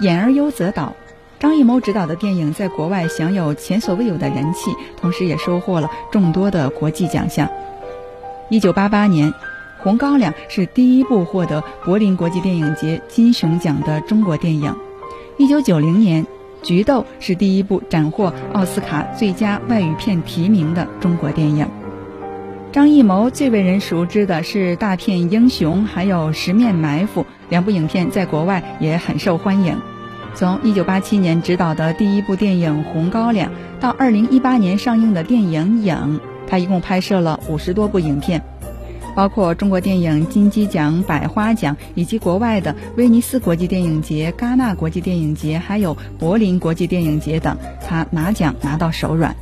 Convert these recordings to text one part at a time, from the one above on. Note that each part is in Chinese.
演而优则导。张艺谋执导的电影在国外享有前所未有的人气，同时也收获了众多的国际奖项。一九八八年，《红高粱》是第一部获得柏林国际电影节金熊奖的中国电影。一九九零年，《菊豆》是第一部斩获奥斯卡最佳外语片提名的中国电影。张艺谋最为人熟知的是《大片英雄》，还有《十面埋伏》两部影片，在国外也很受欢迎。从1987年执导的第一部电影《红高粱》到2018年上映的电影《影》，他一共拍摄了五十多部影片，包括中国电影金鸡奖、百花奖，以及国外的威尼斯国际电影节、戛纳国际电影节，还有柏林国际电影节等，他拿奖拿到手软。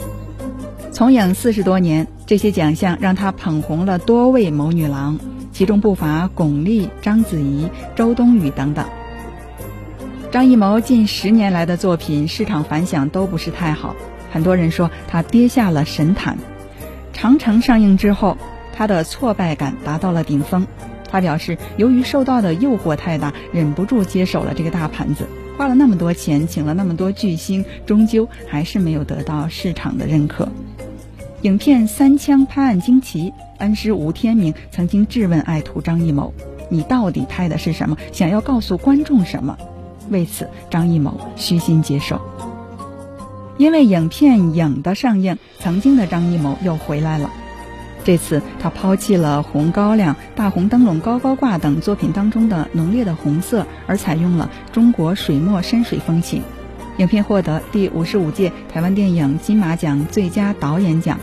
从影四十多年，这些奖项让他捧红了多位谋女郎，其中不乏巩俐、章子怡、周冬雨等等。张艺谋近十年来的作品市场反响都不是太好，很多人说他跌下了神坛。长城上映之后，他的挫败感达到了顶峰。他表示，由于受到的诱惑太大，忍不住接手了这个大盘子，花了那么多钱，请了那么多巨星，终究还是没有得到市场的认可。影片《三枪拍案惊奇》，恩师吴天明曾经质问爱徒张艺谋：“你到底拍的是什么？想要告诉观众什么？”为此，张艺谋虚心接受。因为影片《影》的上映，曾经的张艺谋又回来了。这次他抛弃了《红高粱》《大红灯笼高高挂》等作品当中的浓烈的红色，而采用了中国水墨山水风情。影片获得第五十五届台湾电影金马奖最佳导演奖。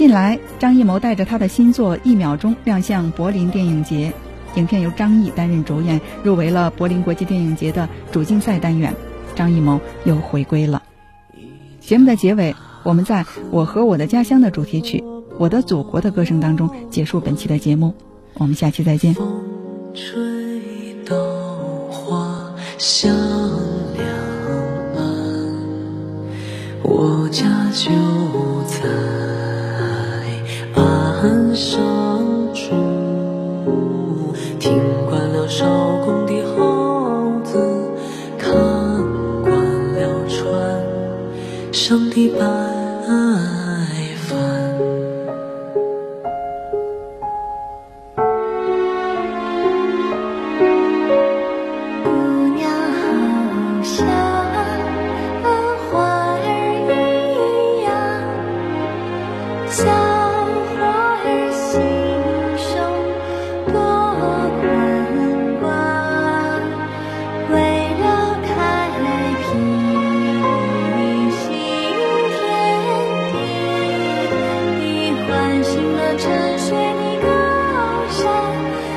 近来，张艺谋带着他的新作《一秒钟》亮相柏林电影节。影片由张译担任主演，入围了柏林国际电影节的主竞赛单元。张艺谋又回归了。节目的结尾，我们在我和我的家乡的主题曲《我的祖国的歌声》当中结束本期的节目。我们下期再见。吹稻花香两岸，我家就在上的沉睡的高山。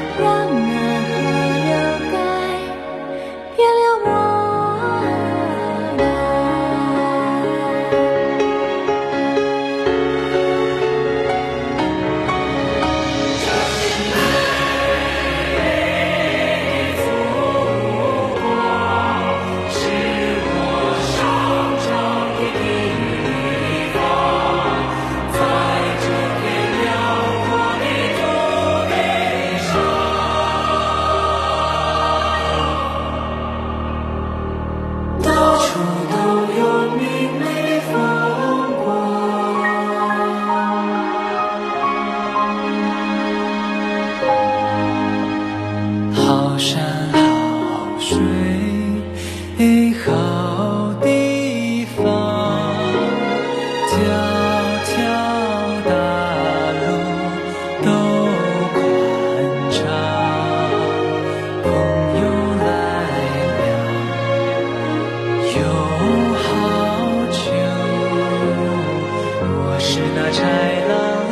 好山好水好地方，条条大路都宽敞。朋友来了有好酒，我是那豺狼。